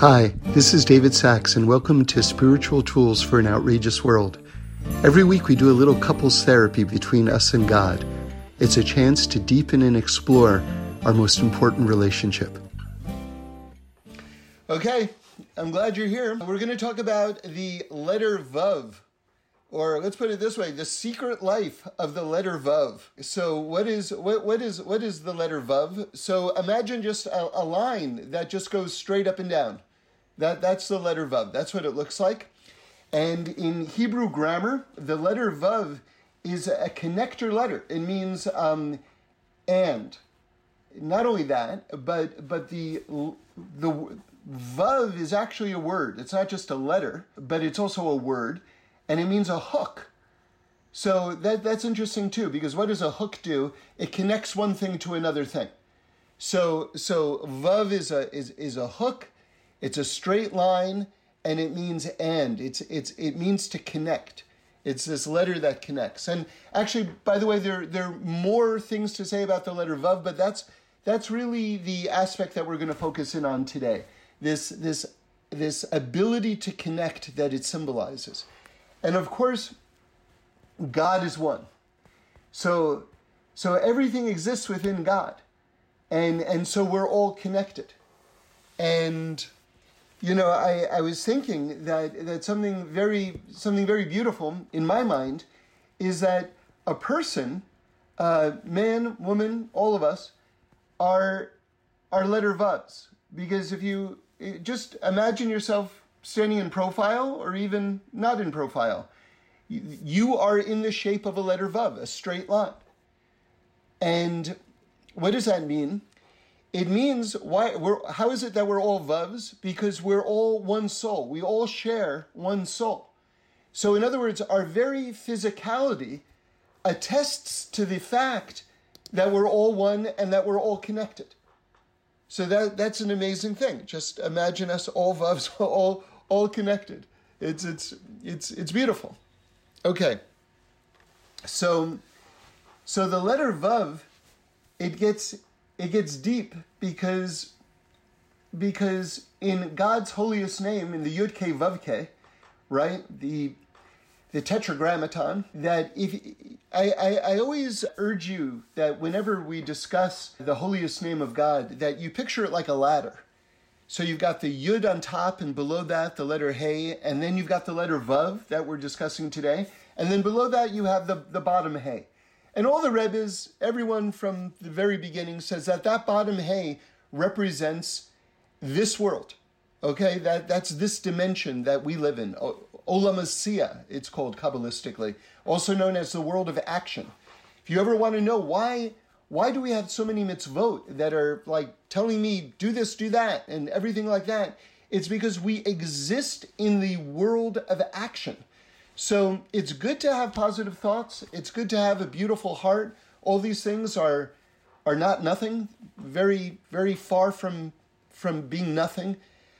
Hi, this is David Sacks, and welcome to Spiritual Tools for an Outrageous World. Every week we do a little couples therapy between us and God. It's a chance to deepen and explore our most important relationship. Okay, I'm glad you're here. We're going to talk about the letter Vav, or let's put it this way: the secret life of the letter Vav. So, what is what what is what is the letter Vav? So, imagine just a, a line that just goes straight up and down. That that's the letter Vav. That's what it looks like. And in Hebrew grammar, the letter Vav is a connector letter. It means um, and. Not only that, but but the the Vav is actually a word. It's not just a letter, but it's also a word, and it means a hook. So that that's interesting too, because what does a hook do? It connects one thing to another thing. So so Vav is a is, is a hook it's a straight line and it means and. It's it's it means to connect. It's this letter that connects. And actually, by the way, there there are more things to say about the letter Vav, but that's that's really the aspect that we're going to focus in on today. This this this ability to connect that it symbolizes. And of course, God is one. So so everything exists within God. And and so we're all connected. And you know, I, I was thinking that, that something very something very beautiful in my mind is that a person, uh, man, woman, all of us, are are letter vavs. Because if you just imagine yourself standing in profile or even not in profile, you are in the shape of a letter vav, a straight line. And what does that mean? It means why we're how is it that we're all vavs? Because we're all one soul. We all share one soul. So in other words, our very physicality attests to the fact that we're all one and that we're all connected. So that that's an amazing thing. Just imagine us all vavs, all all connected. It's it's it's it's beautiful. Okay. So so the letter vav, it gets it gets deep because because in God's holiest name, in the Yud Ke Vav Ke, right, the the Tetragrammaton, that if I, I, I always urge you that whenever we discuss the holiest name of God, that you picture it like a ladder. So you've got the Yud on top, and below that the letter Hey, and then you've got the letter Vav that we're discussing today, and then below that you have the, the bottom Hey. And all the Rebbes, everyone from the very beginning says that that bottom Hey represents this world. Okay, that, that's this dimension that we live in. Olam it's called Kabbalistically, also known as the world of action. If you ever want to know why, why do we have so many mitzvot that are like telling me do this, do that, and everything like that? It's because we exist in the world of action. So it's good to have positive thoughts. It's good to have a beautiful heart. All these things are are not nothing, very very far from from being nothing.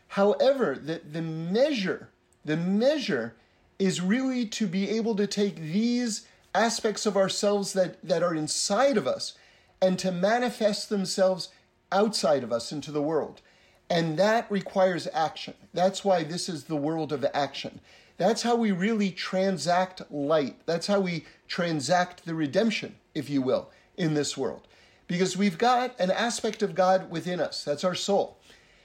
However, the, the measure, the measure is really to be able to take these aspects of ourselves that, that are inside of us and to manifest themselves outside of us into the world. And that requires action. That's why this is the world of action. That's how we really transact light. That's how we transact the redemption, if you will, in this world. Because we've got an aspect of God within us. That's our soul.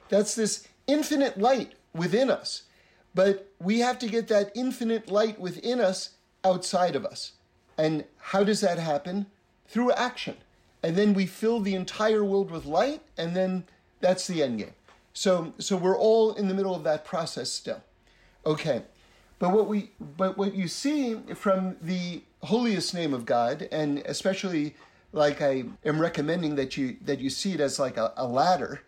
That's this infinite light within us. But we have to get that infinite light within us outside of us. And how does that happen? Through action. And then we fill the entire world with light, and then that's the end game. So, so we're all in the middle of that process still. Okay. But what we but what you see from the holiest name of God, and especially like I am recommending that you that you see it as like a, a ladder,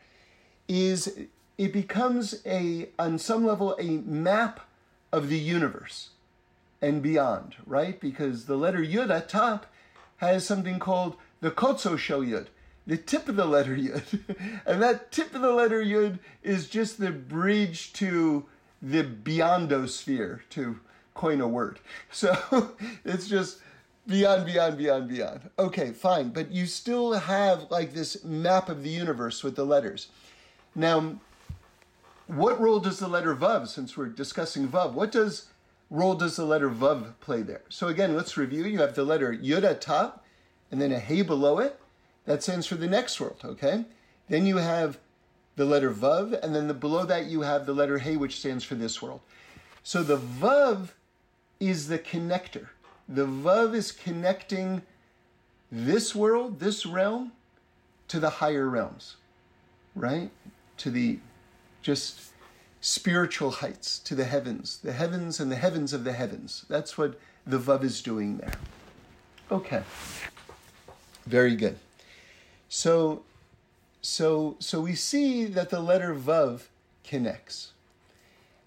is it becomes a on some level a map of the universe and beyond, right? Because the letter Yud at top has something called the Kotso Shel Yud, the tip of the letter Yud. and that tip of the letter Yud is just the bridge to the beyondosphere, to coin a word. So it's just beyond, beyond, beyond, beyond. Okay, fine. But you still have like this map of the universe with the letters. Now, what role does the letter Vav, since we're discussing Vav, what does role does the letter Vav play there? So again, let's review. You have the letter Yud at top, and then a Hey below it. That stands for the next world, okay? Then you have the letter Vav, and then the, below that you have the letter Hey, which stands for this world. So the Vav is the connector. The Vav is connecting this world, this realm, to the higher realms, right? To the just spiritual heights, to the heavens, the heavens and the heavens of the heavens. That's what the Vav is doing there. Okay. Very good. So, so, so we see that the letter Vav connects.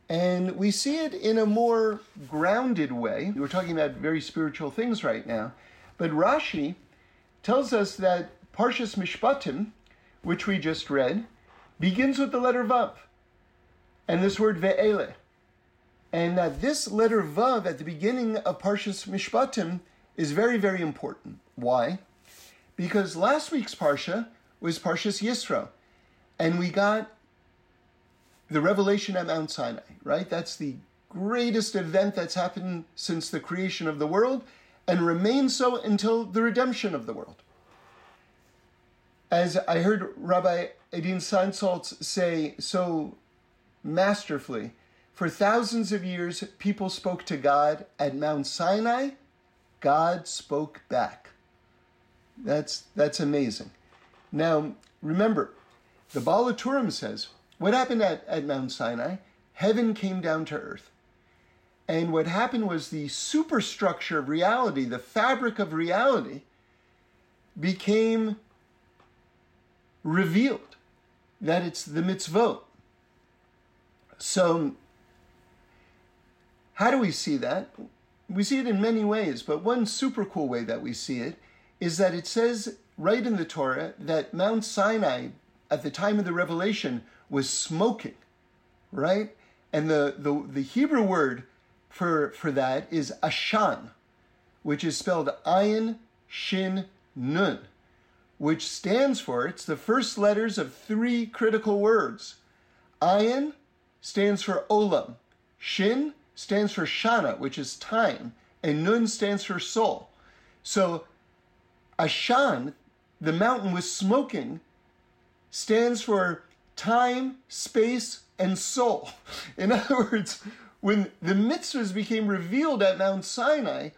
And we see it in a more grounded way. We're talking about very spiritual things right now. But Rashi tells us that Parshas Mishpatim, which we just read, begins with the letter Vav. And this word Ve'ele. And that this letter Vav at the beginning of Parshas Mishpatim is very, very important. Why? Because last week's Parsha was Parshas Yisro. And we got the revelation at Mount Sinai, right? That's the greatest event that's happened since the creation of the world and remains so until the redemption of the world. As I heard Rabbi Adin Steinsaltz say so masterfully, for thousands of years, people spoke to God at Mount Sinai. God spoke back. That's, that's amazing. Now, remember, the Baal HaTurim says what happened at, at Mount Sinai? Heaven came down to earth. And what happened was the superstructure of reality, the fabric of reality, became revealed. That it's the mitzvot. So, how do we see that? We see it in many ways, but one super cool way that we see it is that it says right in the Torah that Mount Sinai, at the time of the revelation, was smoking, right? And the, the, the Hebrew word for, for that is ashan, which is spelled ayin, shin, nun, which stands for, it's the first letters of three critical words. Ayin stands for olam, shin stands for shana, which is time, and nun stands for soul. So Ashan, the mountain was smoking, stands for time, space, and soul. In other words, when the mitzvahs became revealed at Mount Sinai,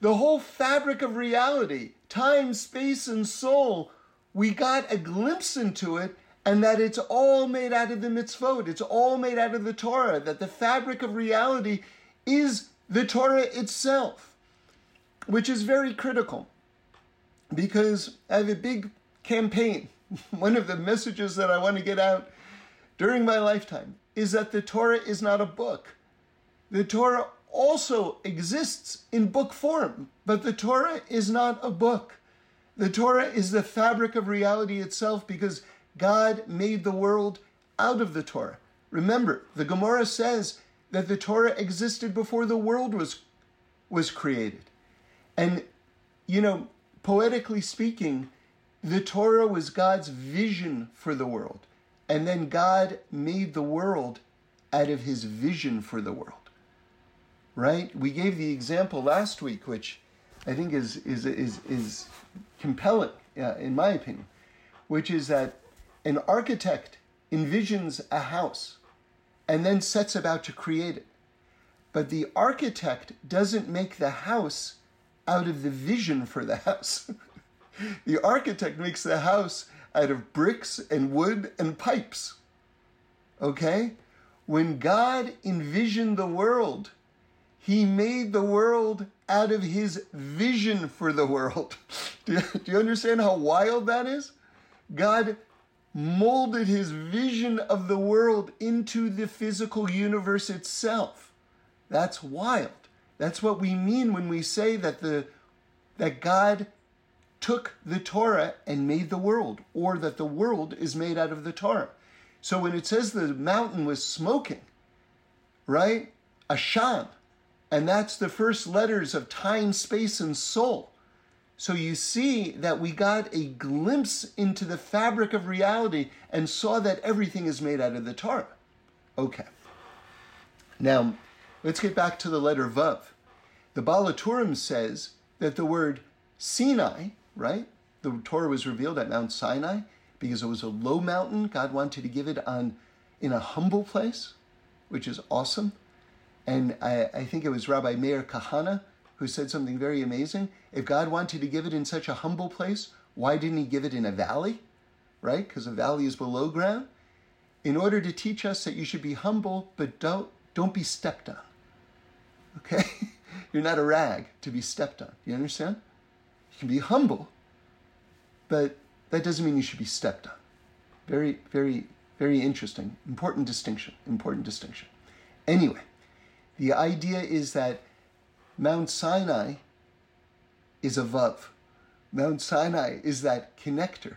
the whole fabric of reality, time, space, and soul, we got a glimpse into it, and that it's all made out of the mitzvot. It's all made out of the Torah, that the fabric of reality is the Torah itself, which is very critical. Because I have a big campaign one of the messages that I want to get out during my lifetime is that the Torah is not a book. The Torah also exists in book form, but the Torah is not a book. The Torah is the fabric of reality itself because God made the world out of the Torah. Remember, the Gemara says that the Torah existed before the world was, was created. And, you know, poetically speaking, the Torah was God's vision for the world. And then God made the world out of his vision for the world. Right? We gave the example last week, which I think is, is, is, is compelling, uh, in my opinion, which is that an architect envisions a house and then sets about to create it. But the architect doesn't make the house out of the vision for the house. The architect makes the house out of bricks and wood and pipes. Okay? When God envisioned the world, he made the world out of his vision for the world. Do you, do you understand how wild that is? God molded his vision of the world into the physical universe itself. That's wild. That's what we mean when we say that the that God took the Torah and made the world, or that the world is made out of the Torah. So when it says the mountain was smoking, right? Ashan, and that's the first letters of time, space, and soul. So you see that we got a glimpse into the fabric of reality and saw that everything is made out of the Torah. Okay. Now, let's get back to the letter Vav. The Baal HaTurim says that the word Sinai, right? The Torah was revealed at Mount Sinai because it was a low mountain. God wanted to give it on in a humble place, which is awesome. And I, I think it was Rabbi Meir Kahana who said something very amazing. If God wanted to give it in such a humble place, why didn't he give it in a valley? Right? Because a valley is below ground. In order to teach us that you should be humble, but don't don't be stepped on. Okay? You're not a rag to be stepped on. You understand? You can be humble, but that doesn't mean you should be stepped on. Very, very, very interesting. Important distinction. Important distinction. Anyway, the idea is that Mount Sinai is a Vav. Mount Sinai is that connector.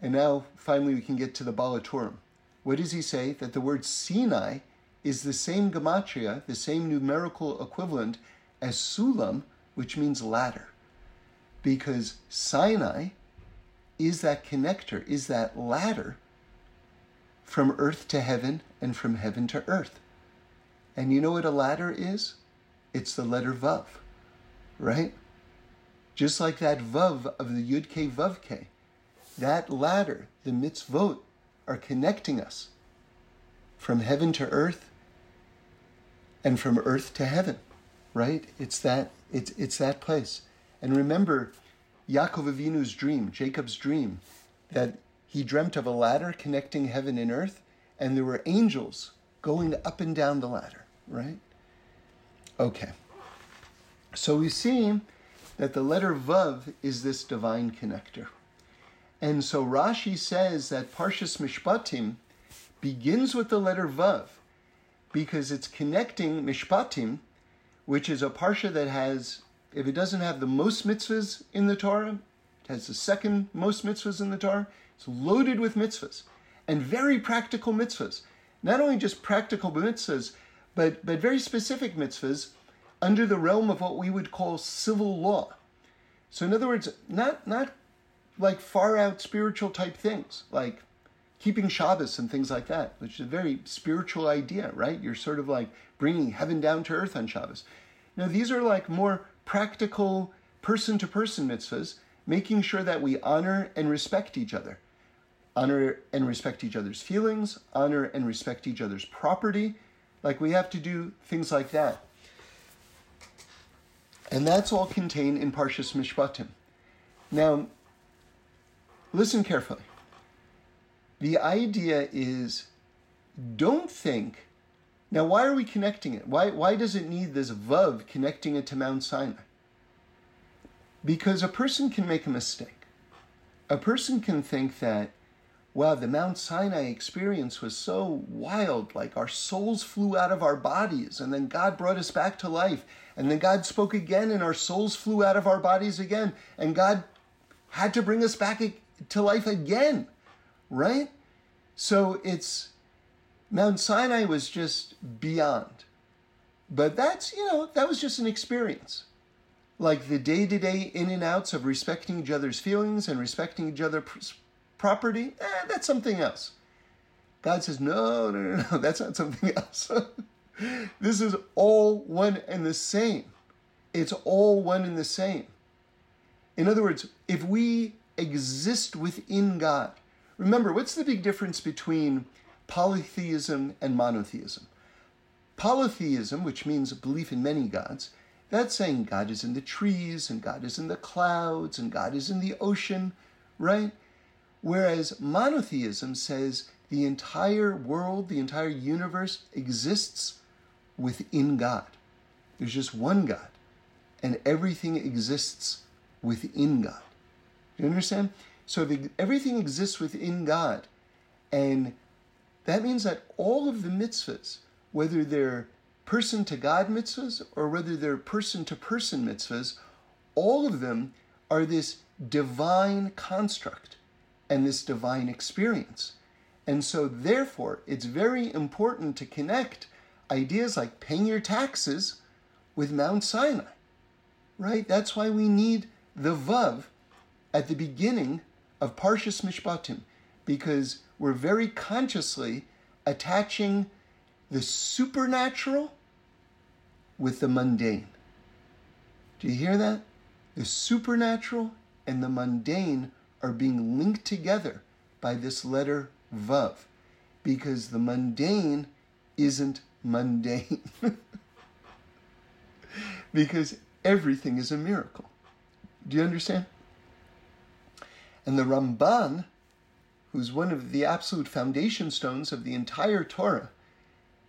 And now finally we can get to the Baal HaTurim. What does he say? That the word Sinai is the same gematria, the same numerical equivalent as Sulam, which means ladder. Because Sinai is that connector, is that ladder from earth to heaven and from heaven to earth. And you know what a ladder is? It's the letter Vav, right? Just like that Vav of the Yud K Vav K. That ladder, the mitzvot, are connecting us from heaven to earth and from earth to heaven, right? It's that, it's, it's that place. And remember Yaakov Avinu's dream, Jacob's dream, that he dreamt of a ladder connecting heaven and earth, and there were angels going up and down the ladder, right? Okay. So we see that the letter Vav is this divine connector. And so Rashi says that Parshas Mishpatim begins with the letter Vav because it's connecting Mishpatim, which is a parsha that has, if it doesn't have the most mitzvahs in the Torah, it has the second most mitzvahs in the Torah. It's loaded with mitzvahs and very practical mitzvahs. Not only just practical mitzvahs, but, but very specific mitzvahs under the realm of what we would call civil law. So, in other words, not, not like far out spiritual type things, like keeping Shabbos and things like that, which is a very spiritual idea, right? You're sort of like bringing heaven down to earth on Shabbos. Now, these are like more practical, person to person mitzvahs, making sure that we honor and respect each other. Honor and respect each other's feelings, honor and respect each other's property, like we have to do things like that. And that's all contained in Parshas Mishpatim. Now, listen carefully. The idea is don't think. Now, why are we connecting it? Why, why does it need this Vav connecting it to Mount Sinai? Because a person can make a mistake. A person can think that wow, the Mount Sinai experience was so wild. Like our souls flew out of our bodies, and then God brought us back to life. And then God spoke again, and our souls flew out of our bodies again. And God had to bring us back to life again, right? So it's Mount Sinai was just beyond. But that's, you know, that was just an experience. Like the day to day in and outs of respecting each other's feelings and respecting each other's property, eh, that's something else. God says, no, no, no, no, that's not something else. this is all one and the same. It's all one and the same. In other words, if we exist within God, remember, what's the big difference between polytheism and monotheism? Polytheism, which means belief in many gods, that's saying God is in the trees and God is in the clouds and God is in the ocean, right? Whereas monotheism says the entire world, the entire universe exists within God. There's just one God, and everything exists within God. Do You understand? So the, everything exists within God, and that means that all of the mitzvahs, whether they're person to God mitzvahs or whether they're person to person mitzvahs, all of them are this divine construct and this divine experience. And so, therefore, it's very important to connect ideas like paying your taxes with Mount Sinai, right? That's why we need the Vav at the beginning of Parshas Mishpatim, because we're very consciously attaching the supernatural with the mundane. Do you hear that? The supernatural and the mundane are being linked together by this letter Vav because the mundane isn't mundane. because everything is a miracle. Do you understand? And the Ramban, who's one of the absolute foundation stones of the entire Torah,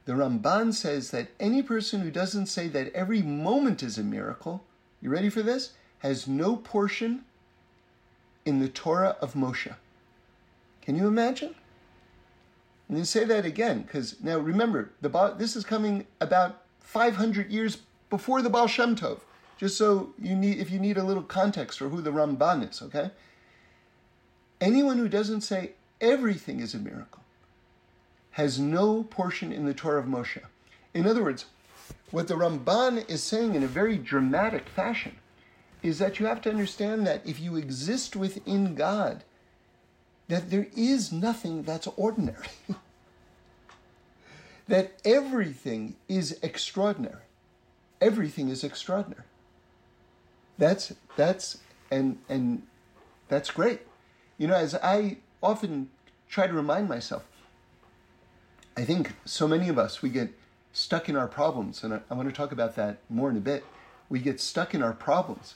the Ramban says that any person who doesn't say that every moment is a miracle, you ready for this? Has no portion in the Torah of Moshe. Can you imagine? And then say that again, because now remember, the this is coming about 500 years before the Baal Shem Tov. Just so you need, if you need a little context for who the Ramban is, okay? Anyone who doesn't say everything is a miracle has no portion in the Torah of Moshe. In other words, what the Ramban is saying in a very dramatic fashion is that you have to understand that if you exist within God, that there is nothing that's ordinary. that everything is extraordinary. Everything is extraordinary. That's that's and and that's great. You know, as I often try to remind myself, I think so many of us we get stuck in our problems, and I, I want to talk about that more in a bit. We get stuck in our problems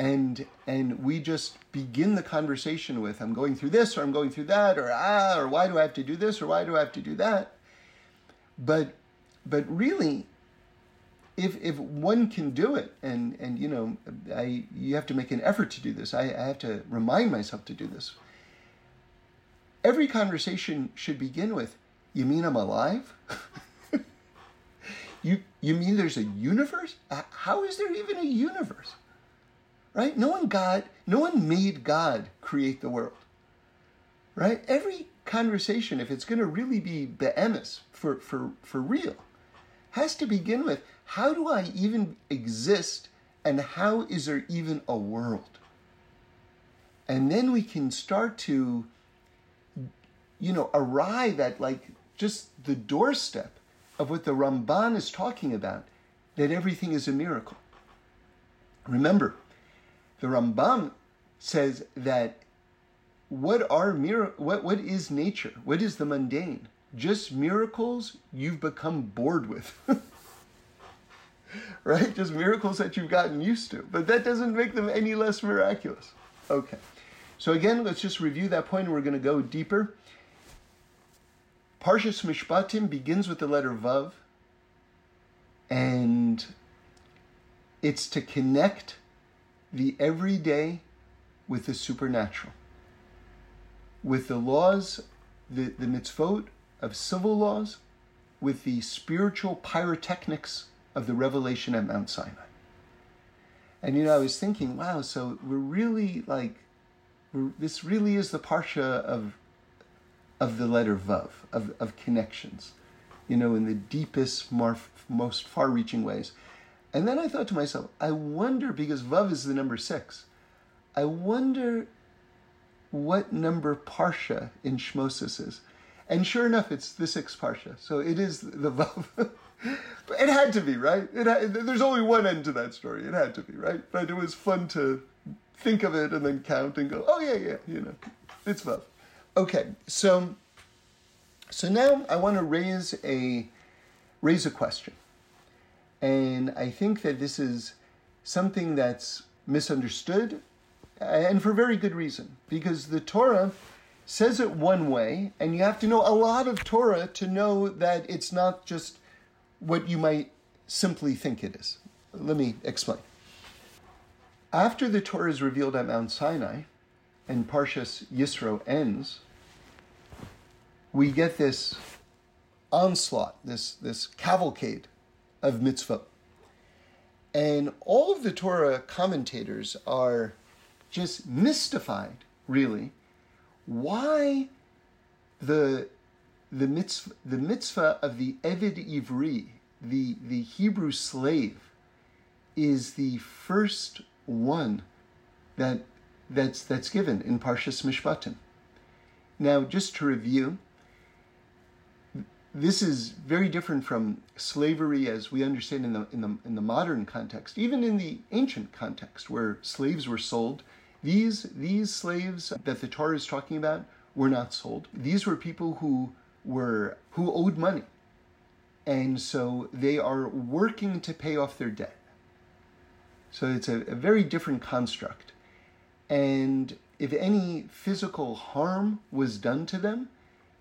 and and we just begin the conversation with i'm going through this or i'm going through that or ah or why do i have to do this or why do i have to do that but but really if if one can do it and and you know i you have to make an effort to do this. I, I have to remind myself to do this. Every conversation should begin with you mean i'm alive? You you mean there's a universe? Uh, how is there even a universe? Right? No one God, no one made God create the world, right? Every conversation, if it's going to really be be'emes, for, for, for real, has to begin with, how do I even exist and how is there even a world? And then we can start to, you know, arrive at like just the doorstep of what the Ramban is talking about, that everything is a miracle. Remember, the Rambam says that what are mir- what what is nature? What is the mundane? Just miracles you've become bored with. right? Just miracles that you've gotten used to. But that doesn't make them any less miraculous. Okay. So again, let's just review that point and we're going to go deeper. Parshas Mishpatim begins with the letter Vav, and it's to connect the everyday with the supernatural, with the laws, the, the mitzvot of civil laws, with the spiritual pyrotechnics of the revelation at Mount Sinai. And you know, I was thinking, wow, so we're really like, we're, this really is the parsha of, of the letter Vav, of, of connections, you know, in the deepest, more, most far reaching ways. And then I thought to myself, I wonder, because Vav is the number six, I wonder what number Parsha in Shmosis is. And sure enough, it's the sixth Parsha. So it is the Vav. it had to be, right? It had, there's only one end to that story. It had to be, right? But it was fun to think of it and then count and go, oh, yeah, yeah, you know, it's Vav. Okay, so, so now I want to raise a, raise a question. And I think that this is something that's misunderstood, uh, and for very good reason, because the Torah says it one way, and you have to know a lot of Torah to know that it's not just what you might simply think it is. Let me explain. After the Torah is revealed at Mount Sinai, and Parshas Yisro ends, we get this onslaught, this, this cavalcade of mitzvah. And all of the Torah commentators are just mystified, really, why the the mitzvah, the mitzvah of the Eved Ivri, the, the Hebrew slave, is the first one that that's that's given in Parshas Mishpatim. Now, just to review, this is very different from slavery as we understand in the, in the, in the modern context, even in the ancient context where slaves were sold. These, these slaves that the Torah is talking about were not sold. These were people who were who owed money. And so they are working to pay off their debt. So it's a, a very different construct. And if any physical harm was done to them,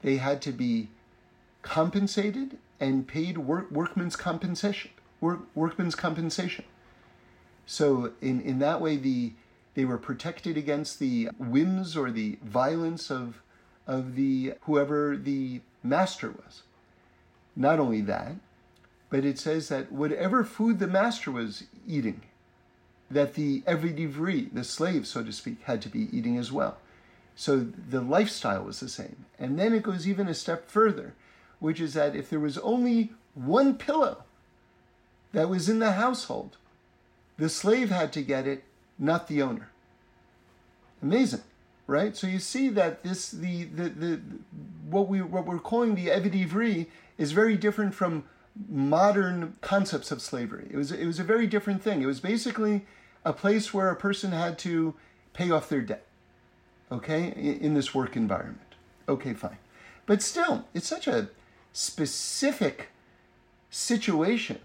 they had to be compensated and paid work, workman's compensation. Work, workman's compensation. So in, in that way, the they were protected against the whims or the violence of of the whoever the master was. Not only that, but it says that whatever food the master was eating, that the Eved Ivri, the slave, so to speak, had to be eating as well. So the lifestyle was the same. And then it goes even a step further, which is that if there was only one pillow that was in the household, the slave had to get it, not the owner. Amazing, right? So you see that this the the, the what we what we're calling the Eved is very different from modern concepts of slavery. It was it was a very different thing. It was basically a place where a person had to pay off their debt. Okay, in this work environment. Okay, fine. But still, it's such a specific situation.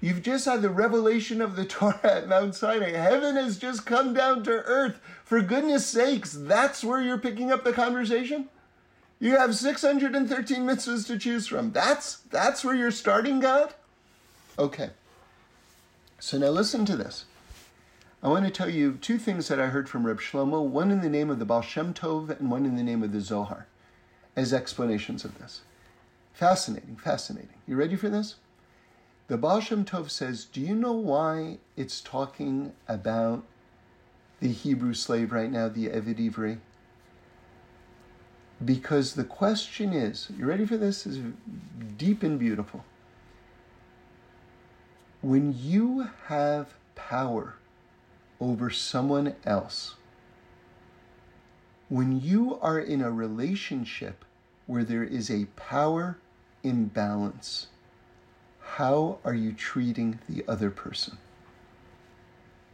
You've just had the revelation of the Torah at Mount Sinai. Heaven has just come down to earth. For goodness sakes, that's where you're picking up the conversation? You have 613 mitzvahs to choose from. That's that's where you're starting, God? Okay. So now listen to this. I want to tell you two things that I heard from Reb Shlomo, one in the name of the Baal Shem Tov and one in the name of the Zohar, as explanations of this. Fascinating, fascinating. You ready for this? The Baal Shem Tov says, Do you know why it's talking about the Hebrew slave right now, the Eved Ivri? Because the question is, you ready for this? Is deep and beautiful. When you have power over someone else, when you are in a relationship where there is a power imbalance, how are you treating the other person?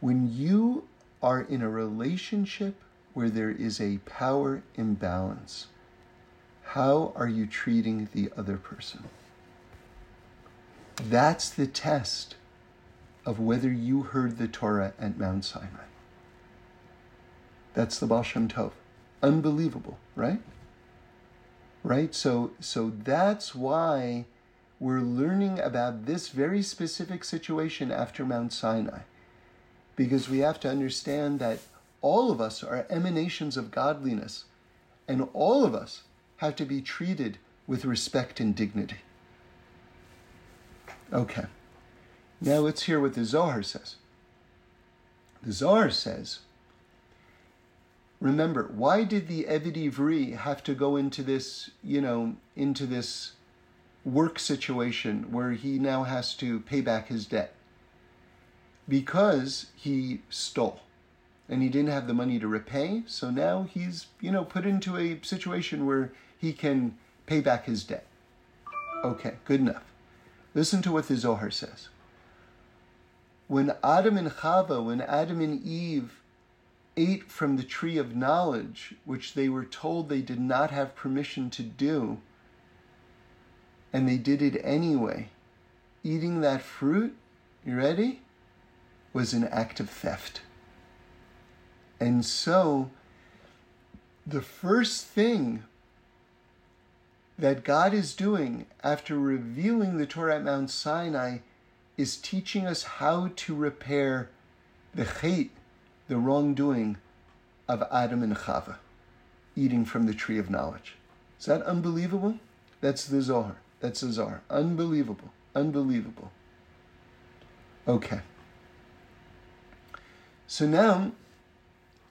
When you are in a relationship where there is a power imbalance, how are you treating the other person? That's the test of whether you heard the Torah at Mount Sinai. That's the Baal Shem Tov. Unbelievable, right? Right? So, so that's why we're learning about this very specific situation after Mount Sinai. Because we have to understand that all of us are emanations of godliness, and all of us have to be treated with respect and dignity. Okay. Now let's hear what the Zohar says. The Zohar says, remember, why did the Eved Ivri have to go into this, you know, into this work situation where he now has to pay back his debt? Because he stole and he didn't have the money to repay, so now he's, you know, put into a situation where he can pay back his debt. Okay, good enough. Listen to what the Zohar says. When Adam and Chava, when Adam and Eve ate from the tree of knowledge, which they were told they did not have permission to do, and they did it anyway, eating that fruit, you ready? Was an act of theft. And so, the first thing that God is doing after revealing the Torah at Mount Sinai is teaching us how to repair the hate, the wrongdoing of Adam and Chava, eating from the tree of knowledge. Is that unbelievable? That's the Zohar. That's Zohar. Unbelievable. Unbelievable. Okay. So now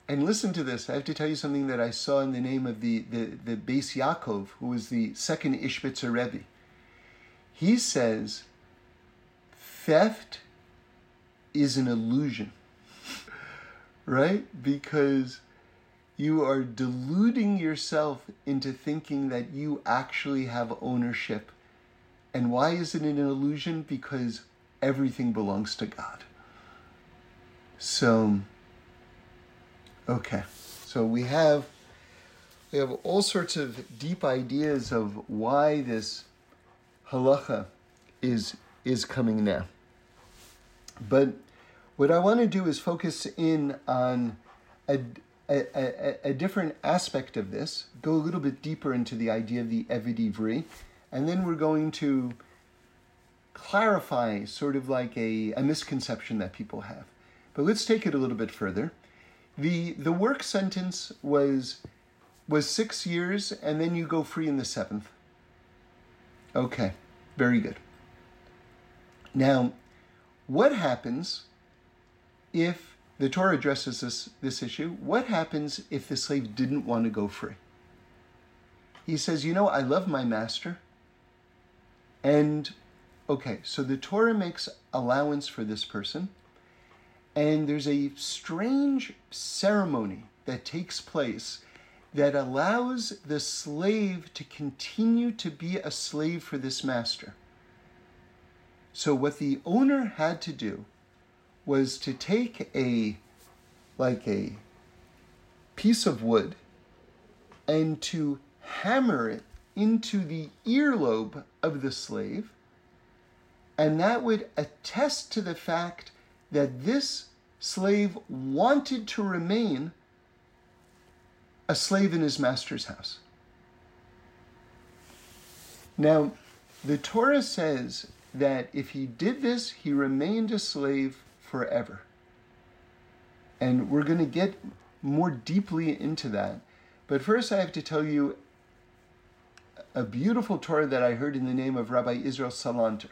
and listen to this. I have to tell you something that I saw in the name of the, the, the Beis Yaakov, who was the second Ishbitzer Rebbe. He says, theft is an illusion, right? Because you are deluding yourself into thinking that you actually have ownership And why is it an illusion? Because everything belongs to God. So, okay. So we have we have all sorts of deep ideas of why this halacha is is coming now. But what I want to do is focus in on a, a, a, a, different aspect of this, go a little bit deeper into the idea of the Eved Ivri, and then we're going to clarify sort of like a, a misconception that people have. But let's take it a little bit further. The, the work sentence was, was six years, and then you go free in the seventh. Okay, very good. Now, what happens if the Torah addresses this, this issue? What happens if the slave didn't want to go free? He says, You know, I love my master. And okay, so the Torah makes allowance for this person. And there's a strange ceremony that takes place that allows the slave to continue to be a slave for this master. So what the owner had to do was to take a like a piece of wood and to hammer it into the earlobe of the slave and that would attest to the fact that this slave wanted to remain a slave in his master's house. Now, the Torah says that if he did this, he remained a slave forever. And we're going to get more deeply into that. But first, I have to tell you a beautiful Torah that I heard in the name of Rabbi Israel Salanter.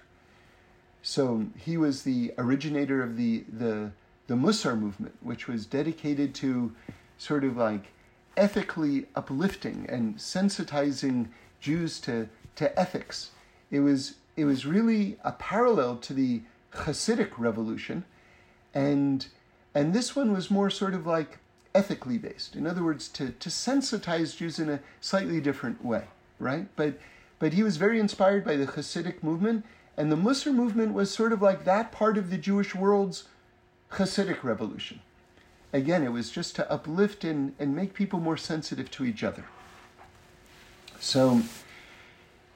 So he was the originator of the, the, the Mussar movement, which was dedicated to sort of like ethically uplifting and sensitizing Jews to, to ethics. It was it was really a parallel to the Hasidic revolution, and and this one was more sort of like ethically based. In other words, to to sensitize Jews in a slightly different way, right? But but he was very inspired by the Hasidic movement, and the Mussar movement was sort of like that part of the Jewish world's Hasidic revolution. Again, it was just to uplift and, and make people more sensitive to each other. So,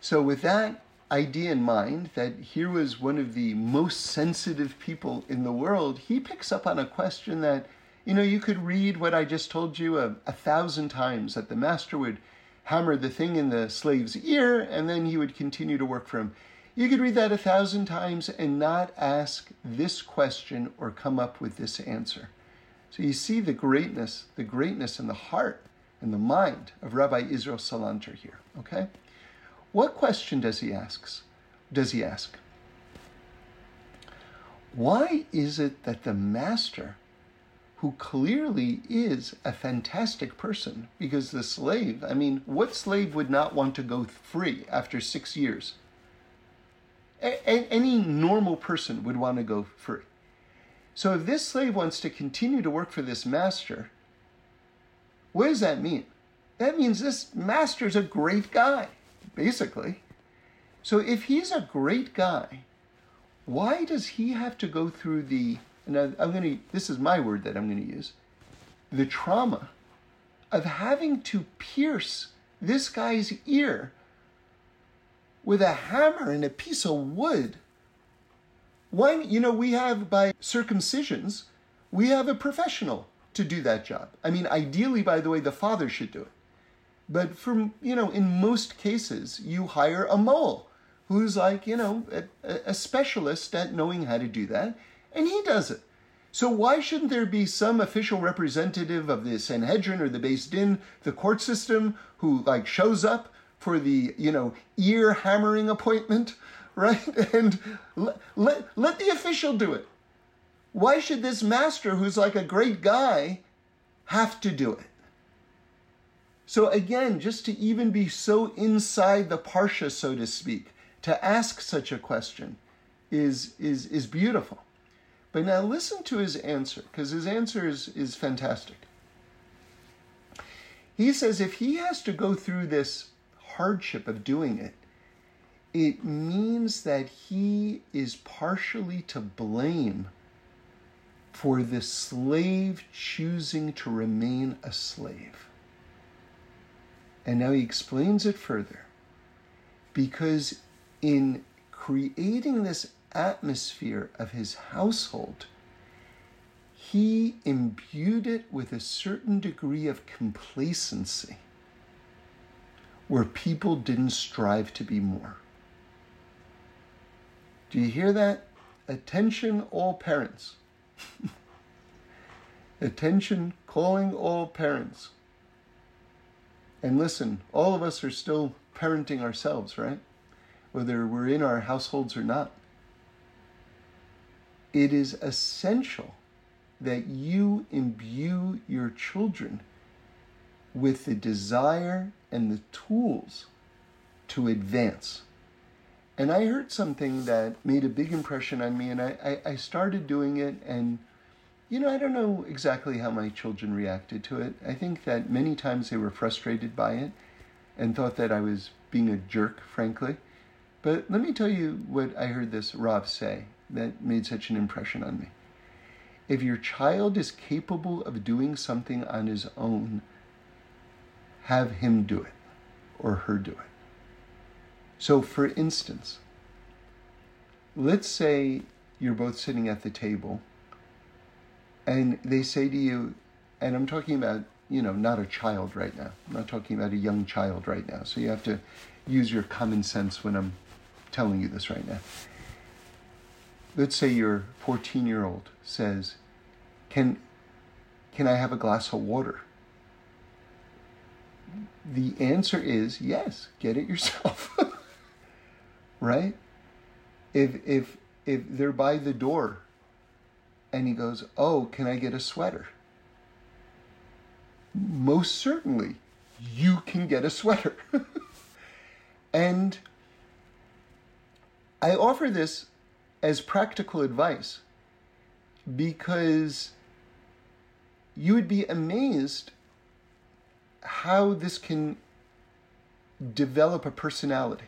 so with that idea in mind that here was one of the most sensitive people in the world, he picks up on a question that, you know, you could read what I just told you a, a thousand times that the master would hammer the thing in the slave's ear and then he would continue to work for him. You could read that a thousand times and not ask this question or come up with this answer. So you see the greatness, the greatness in the heart and the mind of Rabbi Israel Salanter here, okay? What question does he ask? Does he ask? Why is it that the master, who clearly is a fantastic person, because the slave, I mean, what slave would not want to go free after six years? A- any normal person would want to go free. So if this slave wants to continue to work for this master, what does that mean? That means this master's a great guy basically. So if he's a great guy, why does he have to go through the, and I'm going to, this is my word that I'm going to use, the trauma of having to pierce this guy's ear with a hammer and a piece of wood. Why, you know, we have by circumcisions, we have a professional to do that job. I mean, ideally, by the way, the father should do it. But from, you know, in most cases, you hire a mohel who's like, you know, a, a specialist at knowing how to do that, and he does it. So why shouldn't there be some official representative of the Sanhedrin or the Beis Din, the court system, who like shows up for the, you know, ear hammering appointment, right? And let, let, let the official do it. Why should this master, who's like a great guy, have to do it? So again, just to even be so inside the parsha, so to speak, to ask such a question is is is beautiful. But now listen to his answer, because his answer is, is fantastic. He says if he has to go through this hardship of doing it, it means that he is partially to blame for the slave choosing to remain a slave. And now he explains it further. Because in creating this atmosphere of his household, he imbued it with a certain degree of complacency where people didn't strive to be more. Do you hear that? Attention, all parents. Attention, calling all parents. And listen, all of us are still parenting ourselves, right? Whether we're in our households or not. It is essential that you imbue your children with the desire and the tools to advance. And I heard something that made a big impression on me, and I, I, I, started doing it. And, you know, I don't know exactly how my children reacted to it. I think that many times they were frustrated by it and thought that I was being a jerk, frankly. But let me tell you what I heard this Rav say that made such an impression on me. If your child is capable of doing something on his own, have him do it or her do it. So, for instance, let's say you're both sitting at the table and they say to you, and I'm talking about, you know, not a child right now. I'm not talking about a young child right now. So you have to use your common sense when I'm telling you this right now. Let's say your 14 year old says, can, can I have a glass of water? The answer is yes, get it yourself. right? If if if they're by the door and he goes, "Oh, can I get a sweater?" Most certainly, you can get a sweater. and I offer this as practical advice because you would be amazed how this can develop a personality.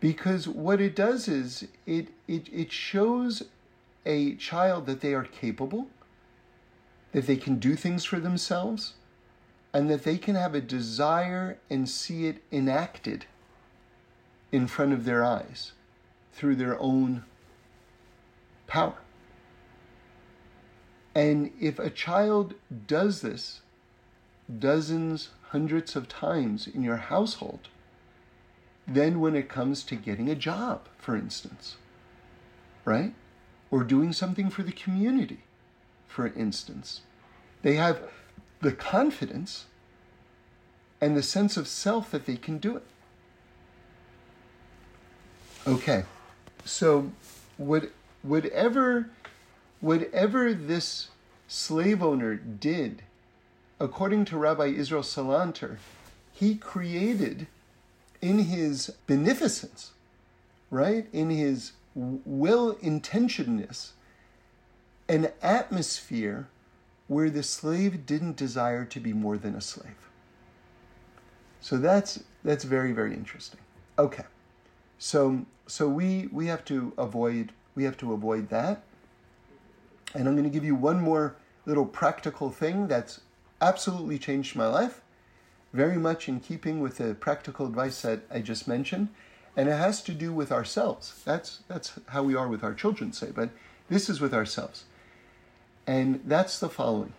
Because what it does is it, it, it shows a child that they are capable, that they can do things for themselves, and that they can have a desire and see it enacted in front of their eyes through their own power. And if a child does this dozens, hundreds of times in your household, then when it comes to getting a job, for instance, right? Or doing something for the community, for instance. They have the confidence and the sense of self that they can do it. Okay, so what, whatever, whatever this slave owner did, according to Rabbi Israel Salanter, he created in his beneficence, right? In his well intentionedness, an atmosphere where the slave didn't desire to be more than a slave. So that's that's very very interesting. Okay, so so we we have to avoid we have to avoid that. And I'm going to give you one more little practical thing that's absolutely changed my life very much in keeping with the practical advice that I just mentioned, and it has to do with ourselves. That's that's how we are with our children, say, but this is with ourselves, and that's the following.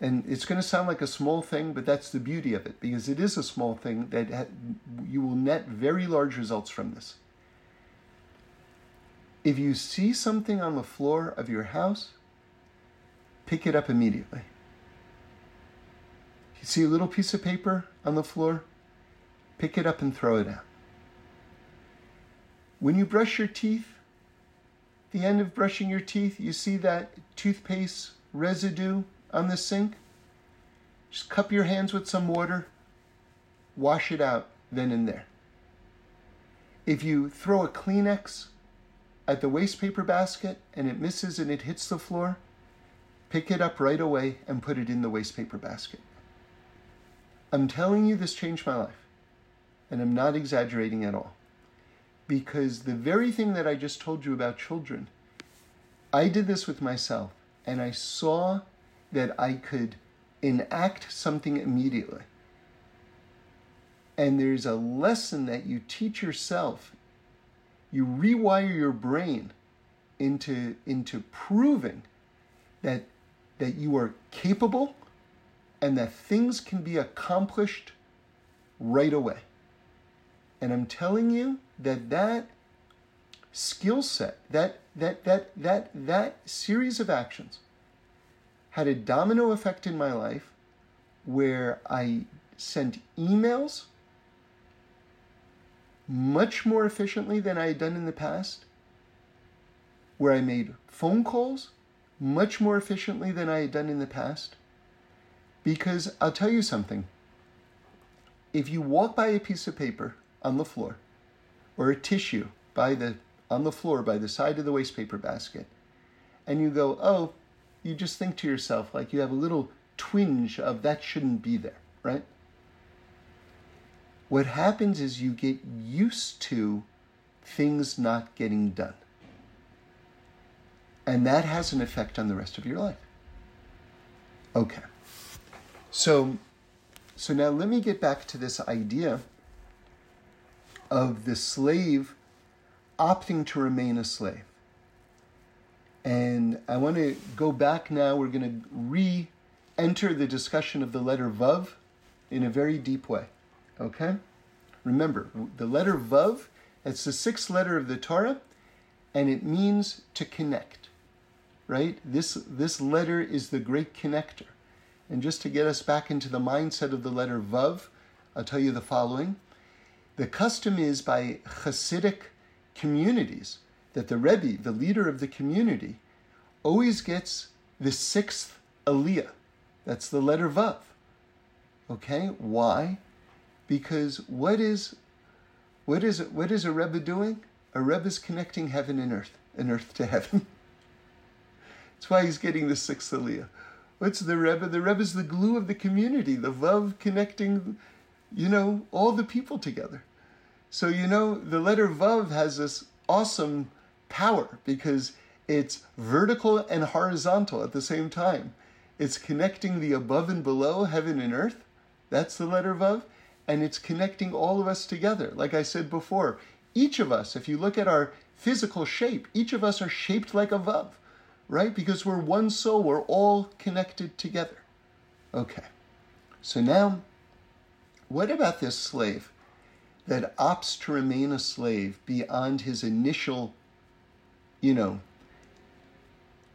And it's going to sound like a small thing, but that's the beauty of it because it is a small thing that ha- you will net very large results from this. If you see something on the floor of your house, pick it up immediately. You see a little piece of paper on the floor? Pick it up and throw it out. When you brush your teeth, the end of brushing your teeth, you see that toothpaste residue on the sink? Just cup your hands with some water, wash it out then and there. If you throw a Kleenex at the waste paper basket and it misses and it hits the floor, pick it up right away and put it in the waste paper basket. I'm telling you, this changed my life. And I'm not exaggerating at all. Because the very thing that I just told you about children, I did this with myself and I saw that I could enact something immediately. And there's a lesson that you teach yourself. You rewire your brain into, into proving that, that you are capable and that things can be accomplished right away. And I'm telling you that that skill set, that that that that that series of actions had a domino effect in my life where I sent emails much more efficiently than I had done in the past, where I made phone calls much more efficiently than I had done in the past. Because I'll tell you something if you walk by a piece of paper on the floor or a tissue by the on the floor by the side of the waste paper basket and you go oh you just think to yourself like you have a little twinge of that shouldn't be there right? What happens is you get used to things not getting done. And that has an effect on the rest of your life. Okay. So so now let me get back to this idea of the slave opting to remain a slave. And I want to go back now. We're going to re enter the discussion of the letter Vav in a very deep way. Okay? Remember, the letter Vav, it's the sixth letter of the Torah, and it means to connect. Right? This, this letter is the great connector. And just to get us back into the mindset of the letter Vav, I'll tell you the following. The custom is by Hasidic communities that the Rebbe, the leader of the community, always gets the sixth Aliyah. That's the letter Vav. Okay? Why? Because what is what is what is a Rebbe doing? A Rebbe is connecting heaven and earth, and earth to heaven. That's why he's getting the sixth Aliyah. What's the Rebbe? The Rebbe is the glue of the community, the Vav connecting, you know, all the people together. So, you know, the letter Vav has this awesome power because it's vertical and horizontal at the same time. It's connecting the above and below, heaven and earth. That's the letter Vav. And it's connecting all of us together. Like I said before, each of us, if you look at our physical shape, each of us are shaped like a Vav right? Because we're one soul, we're all connected together. Okay, so now, what about this slave that opts to remain a slave beyond his initial, you know,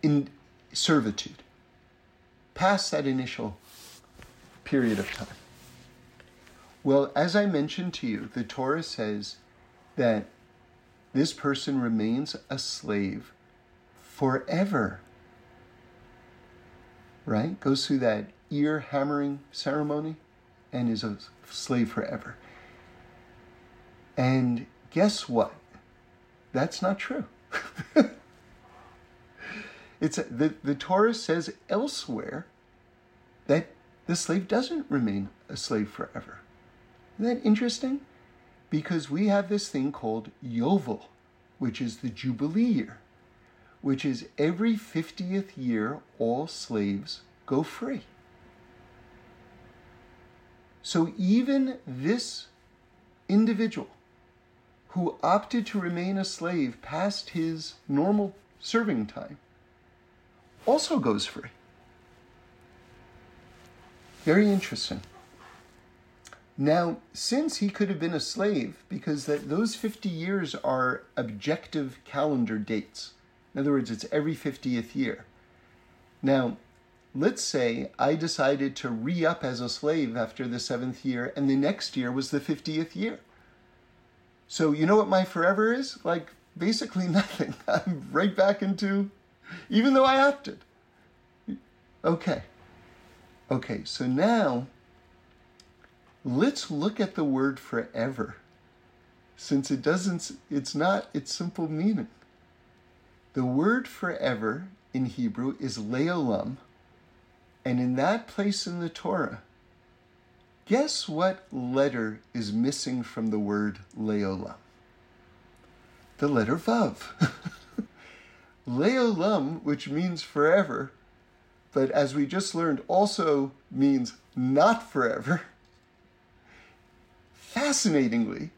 in servitude, past that initial period of time? Well, as I mentioned to you, the Torah says that this person remains a slave forever. Right? Goes through that ear hammering ceremony and is a slave forever. And guess what? That's not true. it's the, the Torah says elsewhere that the slave doesn't remain a slave forever. Isn't that interesting? Because we have this thing called Yovel, which is the Jubilee year which is every 50th year all slaves go free. So even this individual who opted to remain a slave past his normal serving time also goes free. Very interesting. Now, since he could have been a slave, because that those 50 years are objective calendar dates, in other words, it's every 50th year. Now, let's say I decided to re up as a slave after the seventh year, and the next year was the 50th year. So, you know what my forever is? Like, basically nothing. I'm right back into, even though I opted. Okay. Okay, so now let's look at the word forever since it doesn't, it's not its simple meaning. The word forever in Hebrew is leolam, and in that place in the Torah, Guess what letter is missing from the word Leolam? The letter Vav. Leolam, which means forever, but as we just learned, also means not forever, fascinatingly,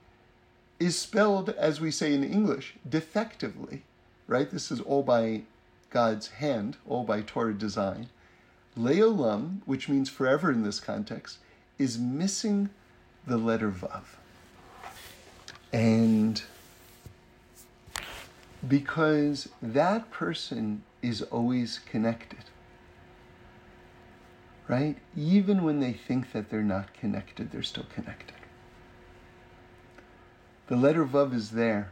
is spelled, as we say in English, defectively, right? This is all by God's hand, all by Torah design. Leolam, which means forever in this context, is missing the letter Vav. And because that person is always connected, right? Even when they think that they're not connected, they're still connected. The letter Vav is there,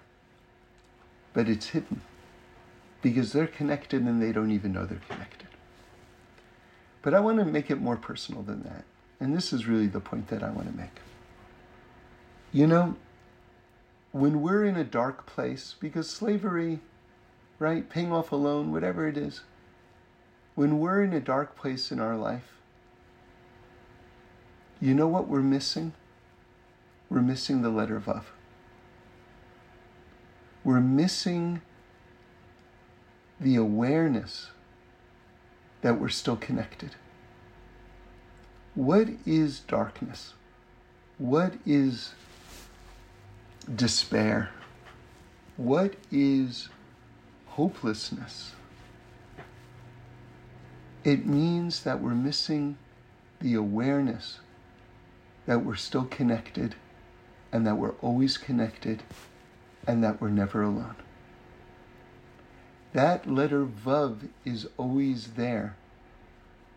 but it's hidden because they're connected and they don't even know they're connected. But I want to make it more personal than that. And this is really the point that I want to make. You know, when we're in a dark place, because slavery, right, paying off a loan, whatever it is, when we're in a dark place in our life, you know what we're missing? We're missing the letter Vav. We're missing the awareness that we're still connected. What is darkness? What is despair? What is hopelessness? It means that we're missing the awareness that we're still connected and that we're always connected and that we're never alone. That letter Vav is always there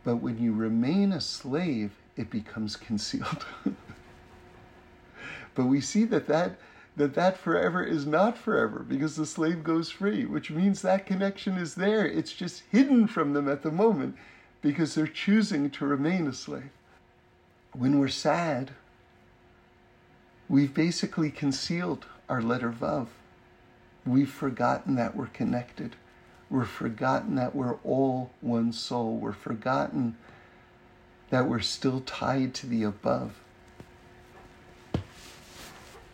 but when you remain a slave, it becomes concealed. but we see that that, that that forever is not forever because the slave goes free, which means that connection is there. It's just hidden from them at the moment because they're choosing to remain a slave. When we're sad, we've basically concealed our letter Vav. We've forgotten that we're connected. We're forgotten that we're all one soul. We're forgotten that we're still tied to the above.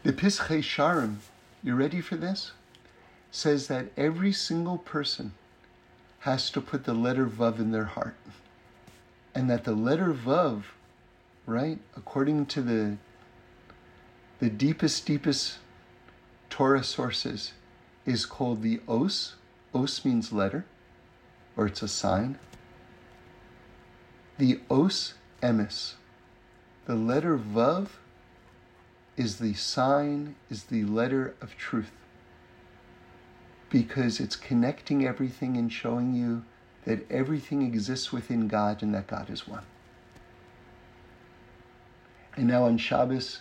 The Pischei Sharim, you ready for this? Says that every single person has to put the letter Vav in their heart. And that the letter Vav, right, according to the, the deepest, deepest Torah sources, is called the Os, Os means letter, or it's a sign. The os emis, the letter vav, is the sign, is the letter of truth. Because it's connecting everything and showing you that everything exists within God and that God is one. And now on Shabbos,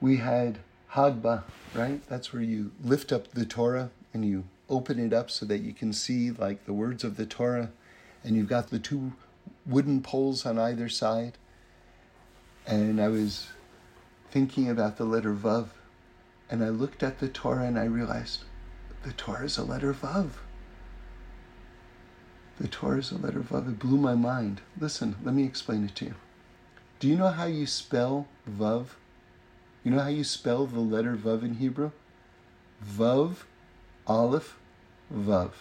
we had Hagba, right? That's where you lift up the Torah and you open it up so that you can see like the words of the Torah, and you've got the two wooden poles on either side. And I was thinking about the letter Vav, and I looked at the Torah and I realized the Torah is a letter Vav. The Torah is a letter Vav. It blew my mind. Listen, let me explain it to you. Do you know how you spell Vav? You know how you spell the letter Vav in Hebrew? Vav Aleph, Vav.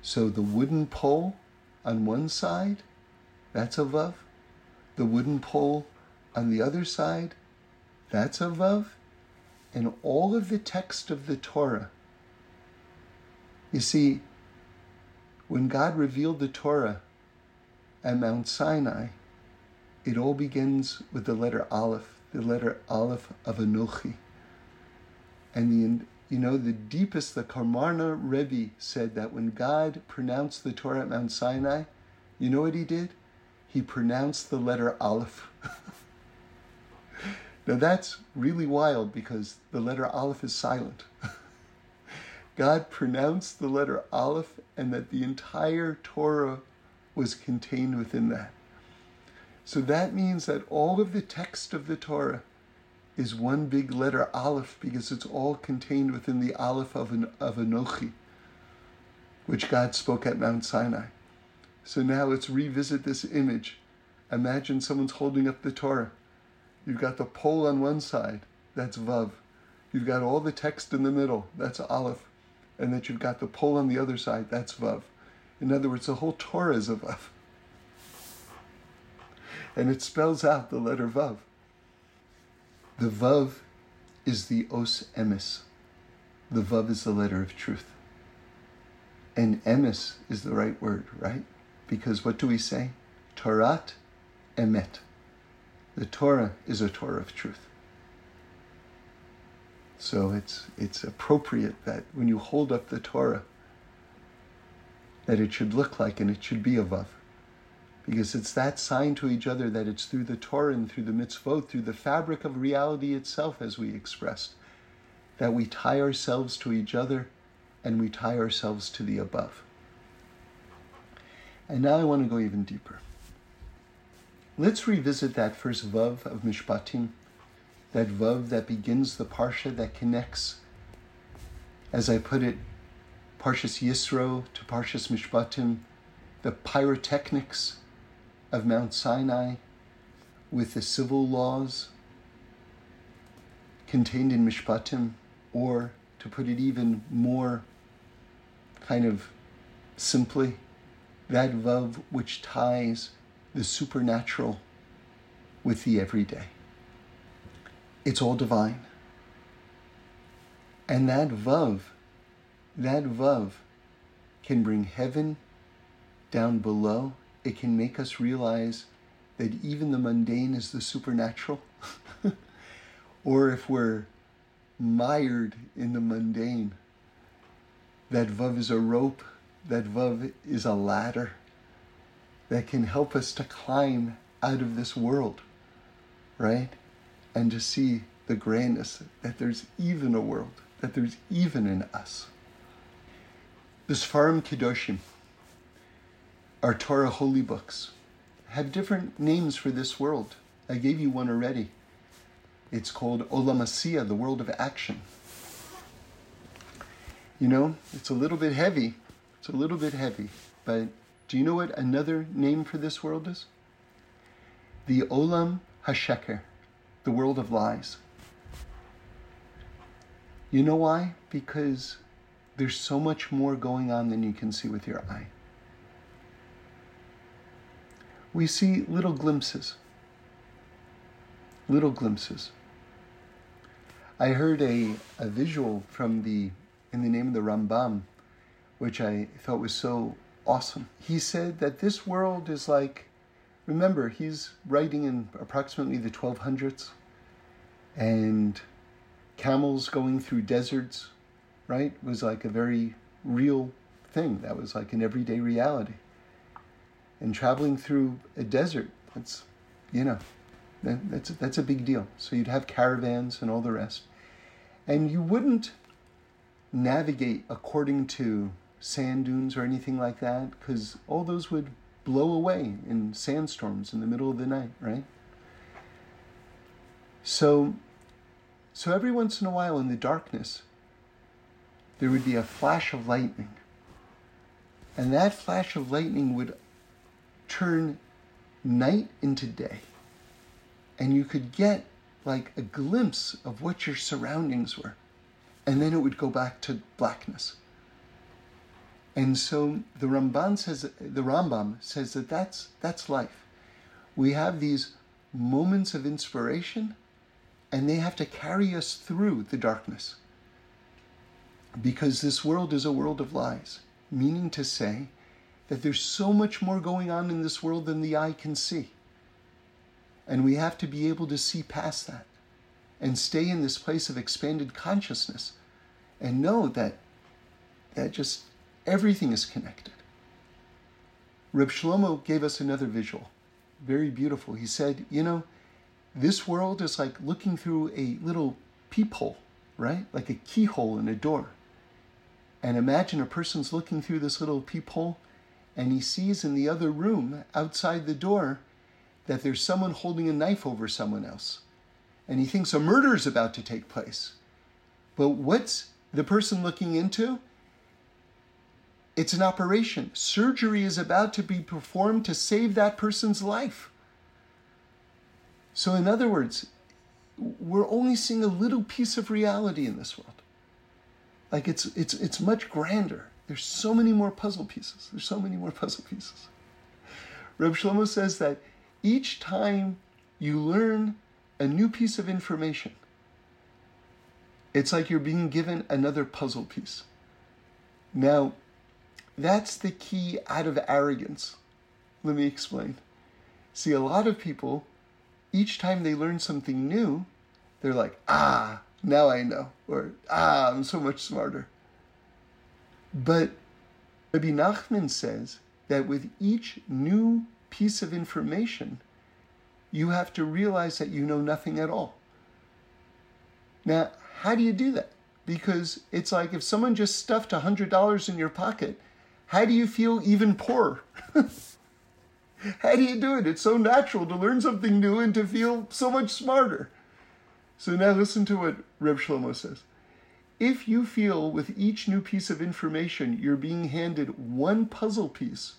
So the wooden pole on one side, that's a Vav. The wooden pole on the other side, that's a Vav. And all of the text of the Torah, you see, when God revealed the Torah at Mount Sinai, it all begins with the letter Aleph, the letter Aleph of Anochi. And the you know, the deepest, the Kamarna Rebbe said that when God pronounced the Torah at Mount Sinai, you know what he did? He pronounced the letter Aleph. now that's really wild because the letter Aleph is silent. God pronounced the letter Aleph and that the entire Torah was contained within that. So that means that all of the text of the Torah is one big letter Aleph because it's all contained within the Aleph of, an, of Anochi, which God spoke at Mount Sinai. So now let's revisit this image Imagine someone's holding up the Torah. You've got the pole on one side, that's Vav. You've got all the text in the middle, that's Aleph. And that you've got the pole on the other side, that's Vav. In other words, the whole Torah is a Vav. And it spells out the letter Vav. The Vav is the Os Emes. The Vav is the letter of truth. And Emes is the right word, right? Because what do we say? Torat Emet. The Torah is a Torah of truth. So it's it's appropriate that when you hold up the Torah, that it should look like and it should be a vav. Because it's that sign to each other that it's through the Torah and through the mitzvot, through the fabric of reality itself, as we expressed, that we tie ourselves to each other and we tie ourselves to the above. And now I want to go even deeper. Let's revisit that first Vav of Mishpatim, that Vav that begins the Parsha that connects, as I put it, Parshas Yisro to Parshas Mishpatim, the pyrotechnics of Mount Sinai with the civil laws contained in Mishpatim, or to put it even more kind of simply, that Vav which ties the supernatural with the everyday. It's all divine. And that Vav, that Vav can bring heaven down below. It can make us realize that even the mundane is the supernatural. or if we're mired in the mundane, that Vav is a rope, that Vav is a ladder that can help us to climb out of this world, right? And to see the grandness that there's even a world, that there's even in us. The Sfarim Kedoshim, our Torah holy books, have different names for this world. I gave you one already. It's called Olam Asiya, the world of action. You know, it's a little bit heavy. It's a little bit heavy, but do you know what another name for this world is? The Olam Hasheker, the world of lies. You know why? Because there's so much more going on than you can see with your eye. We see little glimpses. Little glimpses. I heard a, a visual from the in the name of the Rambam, which I thought was so awesome. He said that this world is like, remember, he's writing in approximately the 1200s, and camels going through deserts, right, was like a very real thing. That was like an everyday reality. And traveling through a desert, that's, you know, that, that's, that's a big deal. So you'd have caravans and all the rest. And you wouldn't navigate according to sand dunes or anything like that, because all those would blow away in sandstorms in the middle of the night, right? So, so every once in a while in the darkness, there would be a flash of lightning. And that flash of lightning would turn night into day. And you could get like a glimpse of what your surroundings were. And then it would go back to blackness. And so the Ramban says, the Rambam says that that's, that's life. We have these moments of inspiration and they have to carry us through the darkness. Because this world is a world of lies, meaning to say that there's so much more going on in this world than the eye can see. And we have to be able to see past that and stay in this place of expanded consciousness and know that that just Everything is connected. Reb Shlomo gave us another visual, very beautiful. He said, You know, this world is like looking through a little peephole, right? Like a keyhole in a door. And imagine a person's looking through this little peephole and he sees in the other room outside the door that there's someone holding a knife over someone else. And he thinks a murder is about to take place. But what's the person looking into? It's an operation. Surgery is about to be performed to save that person's life. So, in other words, we're only seeing a little piece of reality in this world. Like it's it's it's much grander. There's so many more puzzle pieces. There's so many more puzzle pieces. Reb Shlomo says that each time you learn a new piece of information, it's like you're being given another puzzle piece. Now, that's the key out of arrogance. Let me explain. See, a lot of people, each time they learn something new, they're like, ah, now I know, or ah, I'm so much smarter. But Rabbi Nachman says that with each new piece of information, you have to realize that you know nothing at all. Now, how do you do that? Because it's like if someone just stuffed $100 in your pocket, how do you feel even poorer? how do you do it? It's so natural to learn something new and to feel so much smarter. So now listen to what Reb Shlomo says. If you feel with each new piece of information you're being handed one puzzle piece,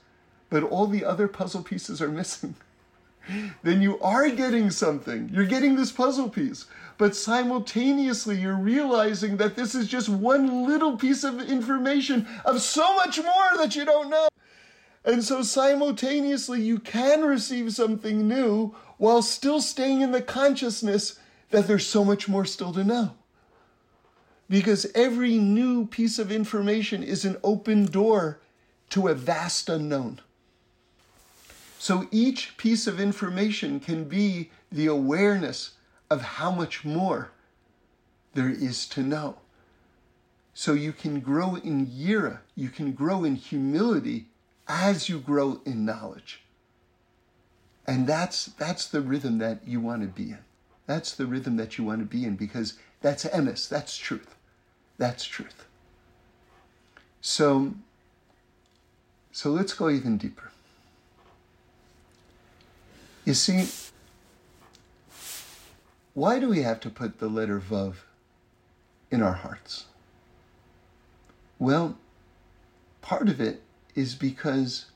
but all the other puzzle pieces are missing, then you are getting something. You're getting this puzzle piece. But simultaneously, you're realizing that this is just one little piece of information of so much more that you don't know. And so simultaneously, you can receive something new while still staying in the consciousness that there's so much more still to know. Because every new piece of information is an open door to a vast unknown. So each piece of information can be the awareness of how much more there is to know. So you can grow in yira, you can grow in humility as you grow in knowledge. And that's that's the rhythm that you want to be in. That's the rhythm that you want to be in because that's emes, that's truth. That's truth. So, so let's go even deeper. You see, why do we have to put the letter Vav in our hearts? Well, part of it is because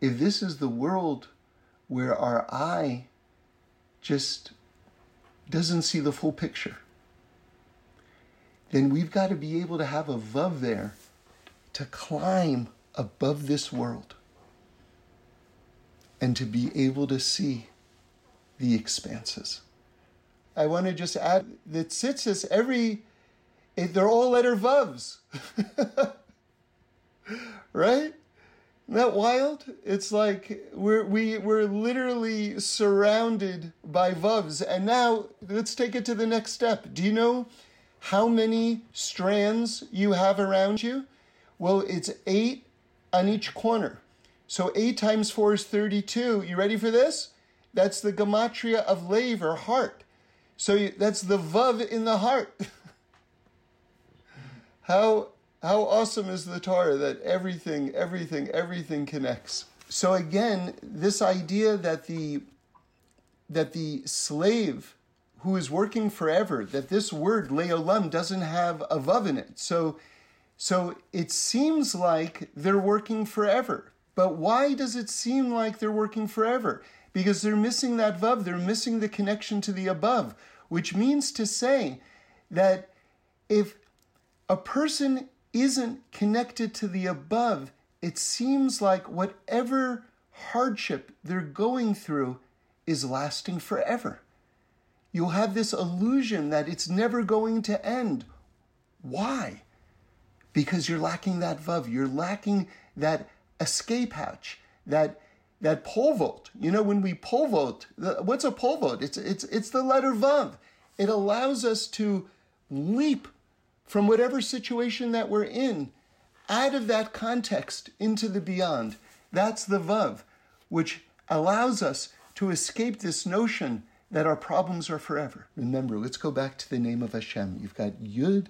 if this is the world where our eye just doesn't see the full picture, then we've got to be able to have a vav there to climb above this world and to be able to see the expanses. I want to just add that tzitzis, every, they're all letter vavs. right? Isn't that wild? It's like we're we we're literally surrounded by vuvs. And now let's take it to the next step. Do you know how many strands you have around you? Well, it's eight on each corner. So eight times four is 32. You ready for this? That's the gematria of lave or heart. So you, that's the vav in the heart. how how awesome is the Torah that everything, everything, everything connects. So again, this idea that the that the slave who is working forever, that this word leolam doesn't have a vav in it. So so it seems like they're working forever. But why does it seem like they're working forever? Because they're missing that vav, they're missing the connection to the above, which means to say that if a person isn't connected to the above, it seems like whatever hardship they're going through is lasting forever. You'll have this illusion that it's never going to end. Why? Because you're lacking that vav, you're lacking that escape hatch, that that pole vault. You know, when we pole vault, what's a pole vault? It's it's it's the letter vav. It allows us to leap from whatever situation that we're in, out of that context into the beyond. That's the Vav, which allows us to escape this notion that our problems are forever. Remember, let's go back to the name of Hashem. You've got Yud,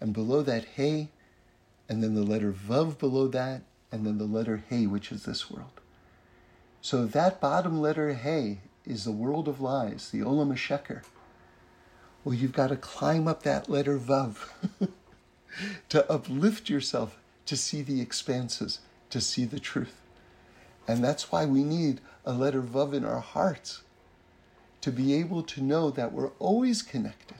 and below that Hey, and then the letter Vav below that, and then the letter Hey, which is this world. So that bottom letter Hey is the world of lies, the Olam HaSheker. Well, you've got to climb up that letter Vav to uplift yourself to see the expanses, to see the truth. And that's why we need a letter Vav in our hearts to be able to know that we're always connected,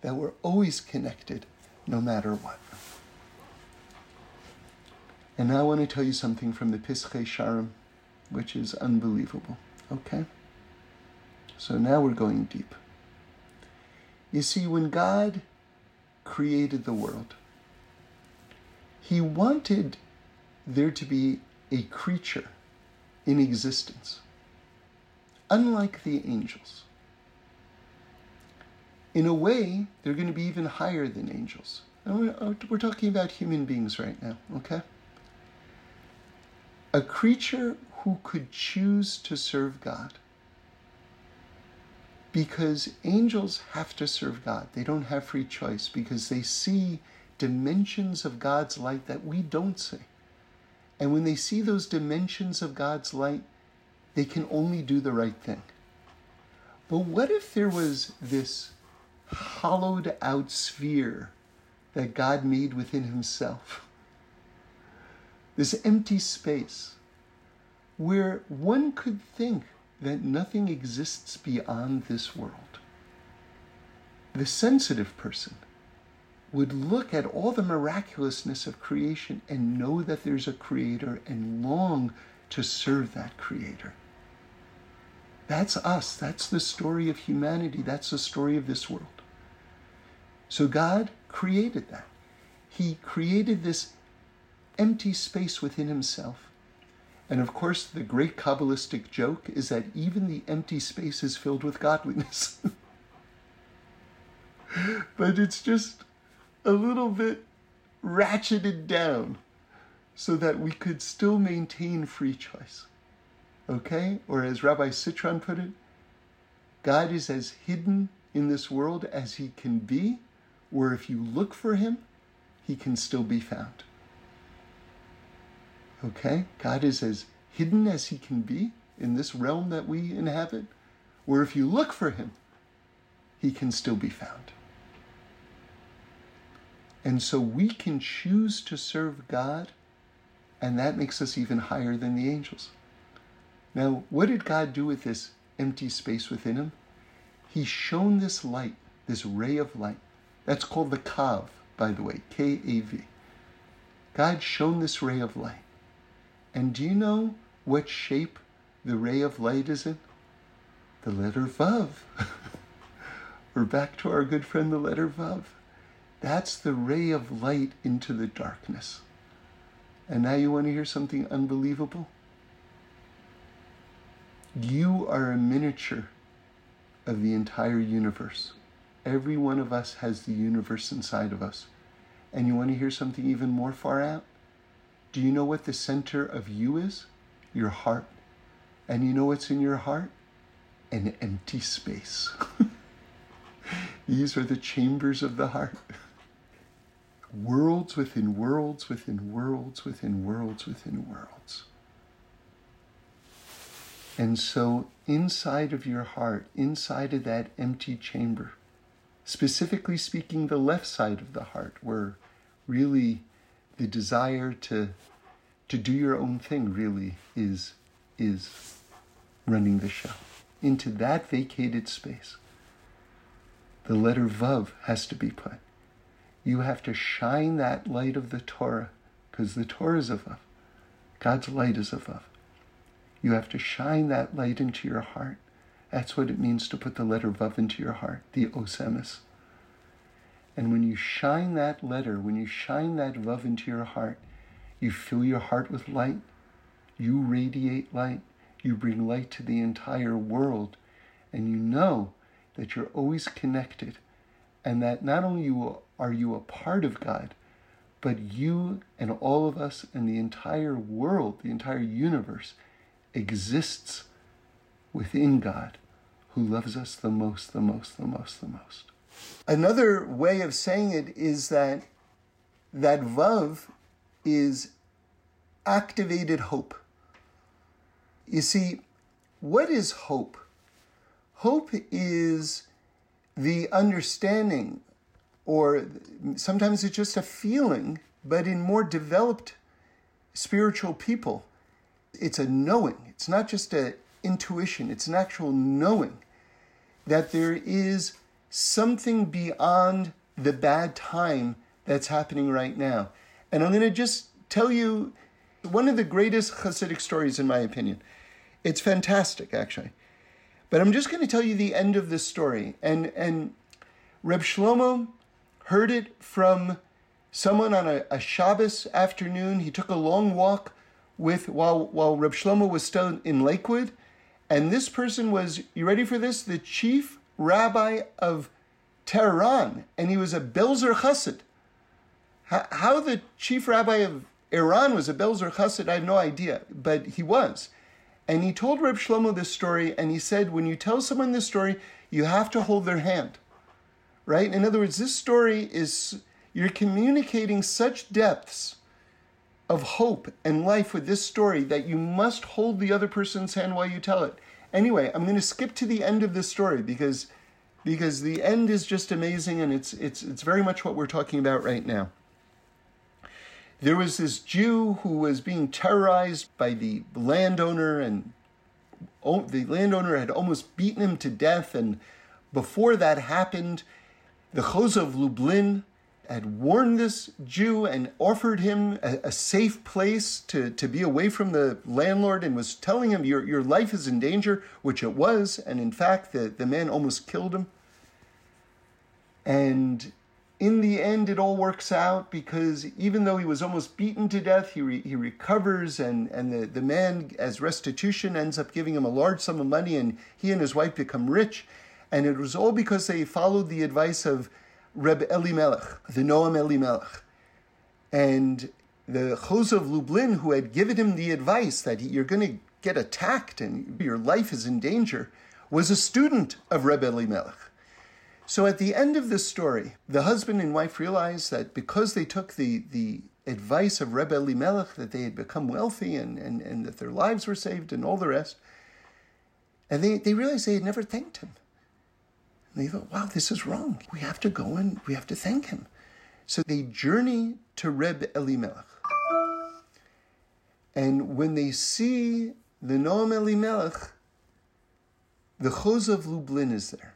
that we're always connected no matter what. And now I want to tell you something from the Pischei Sharim, which is unbelievable. Okay? So now we're going deep. You see, when God created the world, He wanted there to be a creature in existence, unlike the angels. In a way, they're going to be even higher than angels. We're, uh, we're talking about human beings right now, okay? A creature who could choose to serve God. Because angels have to serve God. They don't have free choice because they see dimensions of God's light that we don't see. And when they see those dimensions of God's light, they can only do the right thing. But what if there was this hollowed out sphere that God made within Himself? This empty space where one could think that nothing exists beyond this world. The sensitive person would look at all the miraculousness of creation and know that there's a creator and long to serve that creator. That's us. That's the story of humanity. That's the story of this world. So God created that. He created this empty space within himself. And of course, the great Kabbalistic joke is that even the empty space is filled with godliness. but it's just a little bit ratcheted down so that we could still maintain free choice. Okay? Or as Rabbi Sitron put it, God is as hidden in this world as he can be, where if you look for him, he can still be found. Okay? God is as hidden as he can be in this realm that we inhabit, where if you look for him, he can still be found. And so we can choose to serve God, and that makes us even higher than the angels. Now, what did God do with this empty space within him? He shone this light, this ray of light. That's called the Kav, by the way, K A V. God shone this ray of light. And do you know what shape the ray of light is in? The letter Vav. We're back to our good friend, the letter Vav. That's the ray of light into the darkness. And now you want to hear something unbelievable? You are a miniature of the entire universe. Every one of us has the universe inside of us. And you want to hear something even more far out? Do you know what the center of you is? Your heart. And you know what's in your heart? An empty space. These are the chambers of the heart worlds within worlds within worlds within worlds within worlds. And so, inside of your heart, inside of that empty chamber, specifically speaking, the left side of the heart, where really the desire to, to do your own thing really is, is running the show. Into that vacated space, the letter Vav has to be put you have to shine that light of the Torah, because the Torah is a above. God's light is a above. You have to shine that light into your heart. That's what it means to put the letter Vav into your heart, the Osemis. And when you shine that letter, when you shine that Vav into your heart, you fill your heart with light. You radiate light. You bring light to the entire world. And you know that you're always connected and that not only are you a part of God, but you and all of us and the entire world, the entire universe exists within God who loves us the most, the most, the most, the most. Another way of saying it is that that Vav is activated hope. You see, what is hope? Hope is the understanding, or sometimes it's just a feeling, but in more developed spiritual people, it's a knowing. It's not just an intuition, it's an actual knowing that there is something beyond the bad time that's happening right now. And I'm going to just tell you one of the greatest Hasidic stories, in my opinion. It's fantastic, actually. But I'm just going to tell you the end of this story. And, and Reb Shlomo heard it from someone on a, a Shabbos afternoon. He took a long walk with while while Reb Shlomo was still in Lakewood, and this person was you ready for this? The chief rabbi of Tehran, and he was a Belzer Chassid. How, the chief rabbi of Iran was a Belzer Chassid, I have no idea, but he was. And he told Reb Shlomo this story, and he said, when you tell someone this story, you have to hold their hand. Right? In other words, this story is, you're communicating such depths of hope and life with this story that you must hold the other person's hand while you tell it. Anyway, I'm going to skip to the end of this story because because the end is just amazing and it's it's it's very much what we're talking about right now. There was this Jew who was being terrorized by the landowner and the landowner had almost beaten him to death and before that happened the Chozeh of Lublin had warned this Jew and offered him a, a, safe place to, to be away from the landlord and was telling him, your, your life is in danger, which it was. And in fact, the, the man almost killed him. And in the end, it all works out because even though he was almost beaten to death, he, re, he recovers, and, and the, the man, as restitution, ends up giving him a large sum of money, and he and his wife become rich. And it was all because they followed the advice of Reb Elimelech, the Noam Elimelech. And the Chozeh of Lublin, who had given him the advice that you're going to get attacked and your life is in danger, was a student of Reb Elimelech. So at the end of this story, the husband and wife realized that because they took the, the advice of Reb Elimelech, that they had become wealthy and, and, and that their lives were saved and all the rest. And they, they realized they had never thanked him. And they thought, wow, this is wrong. We have to go and we have to thank him. So they journey to Reb Elimelech. And when they see the Noam Elimelech, the Chozeh of Lublin is there,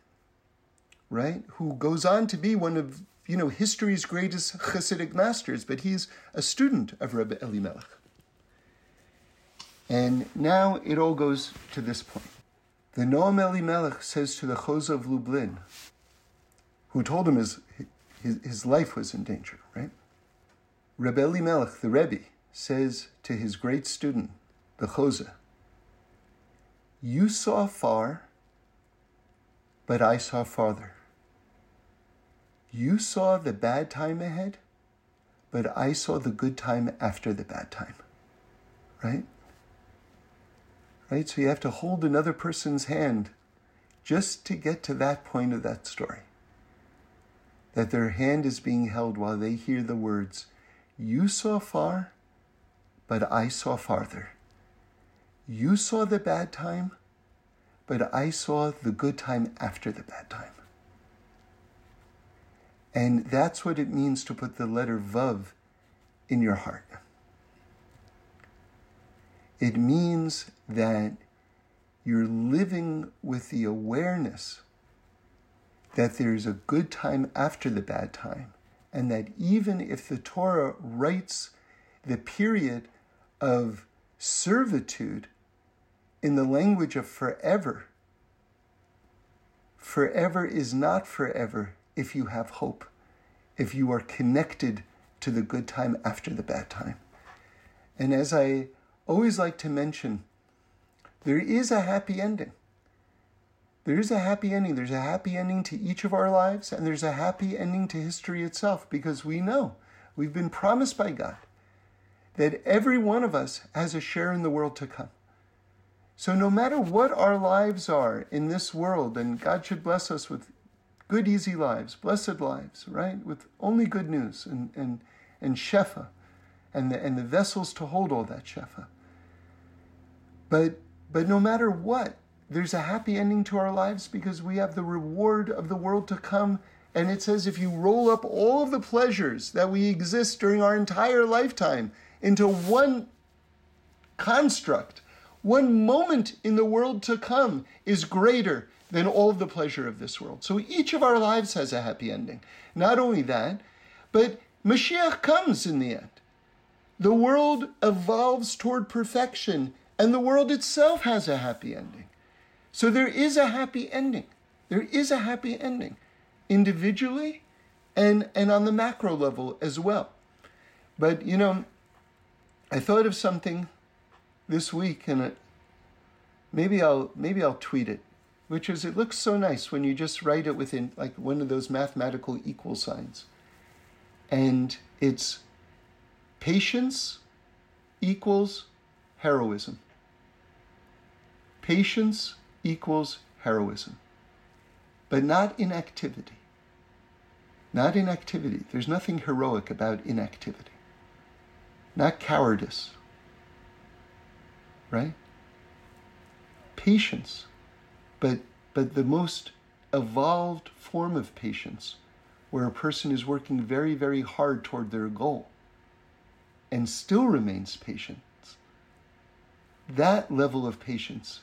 right? Who goes on to be one of you know history's greatest Hasidic masters, but he's a student of Reb Elimelech. And now it all goes to this point. The Noam Elimelech says to the Chozeh of Lublin, who told him his, his, his life was in danger, right? Rebbe Elimelech, the Rebbe, says to his great student, the Chozeh, You saw far, but I saw farther. You saw the bad time ahead, but I saw the good time after the bad time, right? Right? So you have to hold another person's hand just to get to that point of that story. That their hand is being held while they hear the words, You saw far, but I saw farther. You saw the bad time, but I saw the good time after the bad time. And that's what it means to put the letter Vav in your heart. It means that you're living with the awareness that there's a good time after the bad time, and that even if the Torah writes the period of servitude in the language of forever, forever is not forever if you have hope, if you are connected to the good time after the bad time. And as I always like to mention there is a happy ending. There is a happy ending. There's a happy ending to each of our lives, and there's a happy ending to history itself because we know we've been promised by God that every one of us has a share in the world to come. So, no matter what our lives are in this world, and God should bless us with good, easy lives, blessed lives, right? With only good news and, and, and Shefa and the, and the vessels to hold all that Shefa. But, but no matter what, there's a happy ending to our lives because we have the reward of the world to come. And it says if you roll up all of the pleasures that we exist during our entire lifetime into one construct, one moment in the world to come is greater than all of the pleasure of this world. So each of our lives has a happy ending. Not only that, but Mashiach comes in the end. The world evolves toward perfection, and the world itself has a happy ending. So there is a happy ending. There is a happy ending, individually and, and on the macro level as well. But, you know, I thought of something this week, and it, maybe I'll maybe I'll tweet it, which is it looks so nice when you just write it within like one of those mathematical equal signs, and it's patience equals heroism. Patience equals heroism, but not inactivity. Not inactivity. There's nothing heroic about inactivity. Not cowardice right? Patience, but but the most evolved form of patience, where a person is working very very hard toward their goal, and still remains patient. That level of patience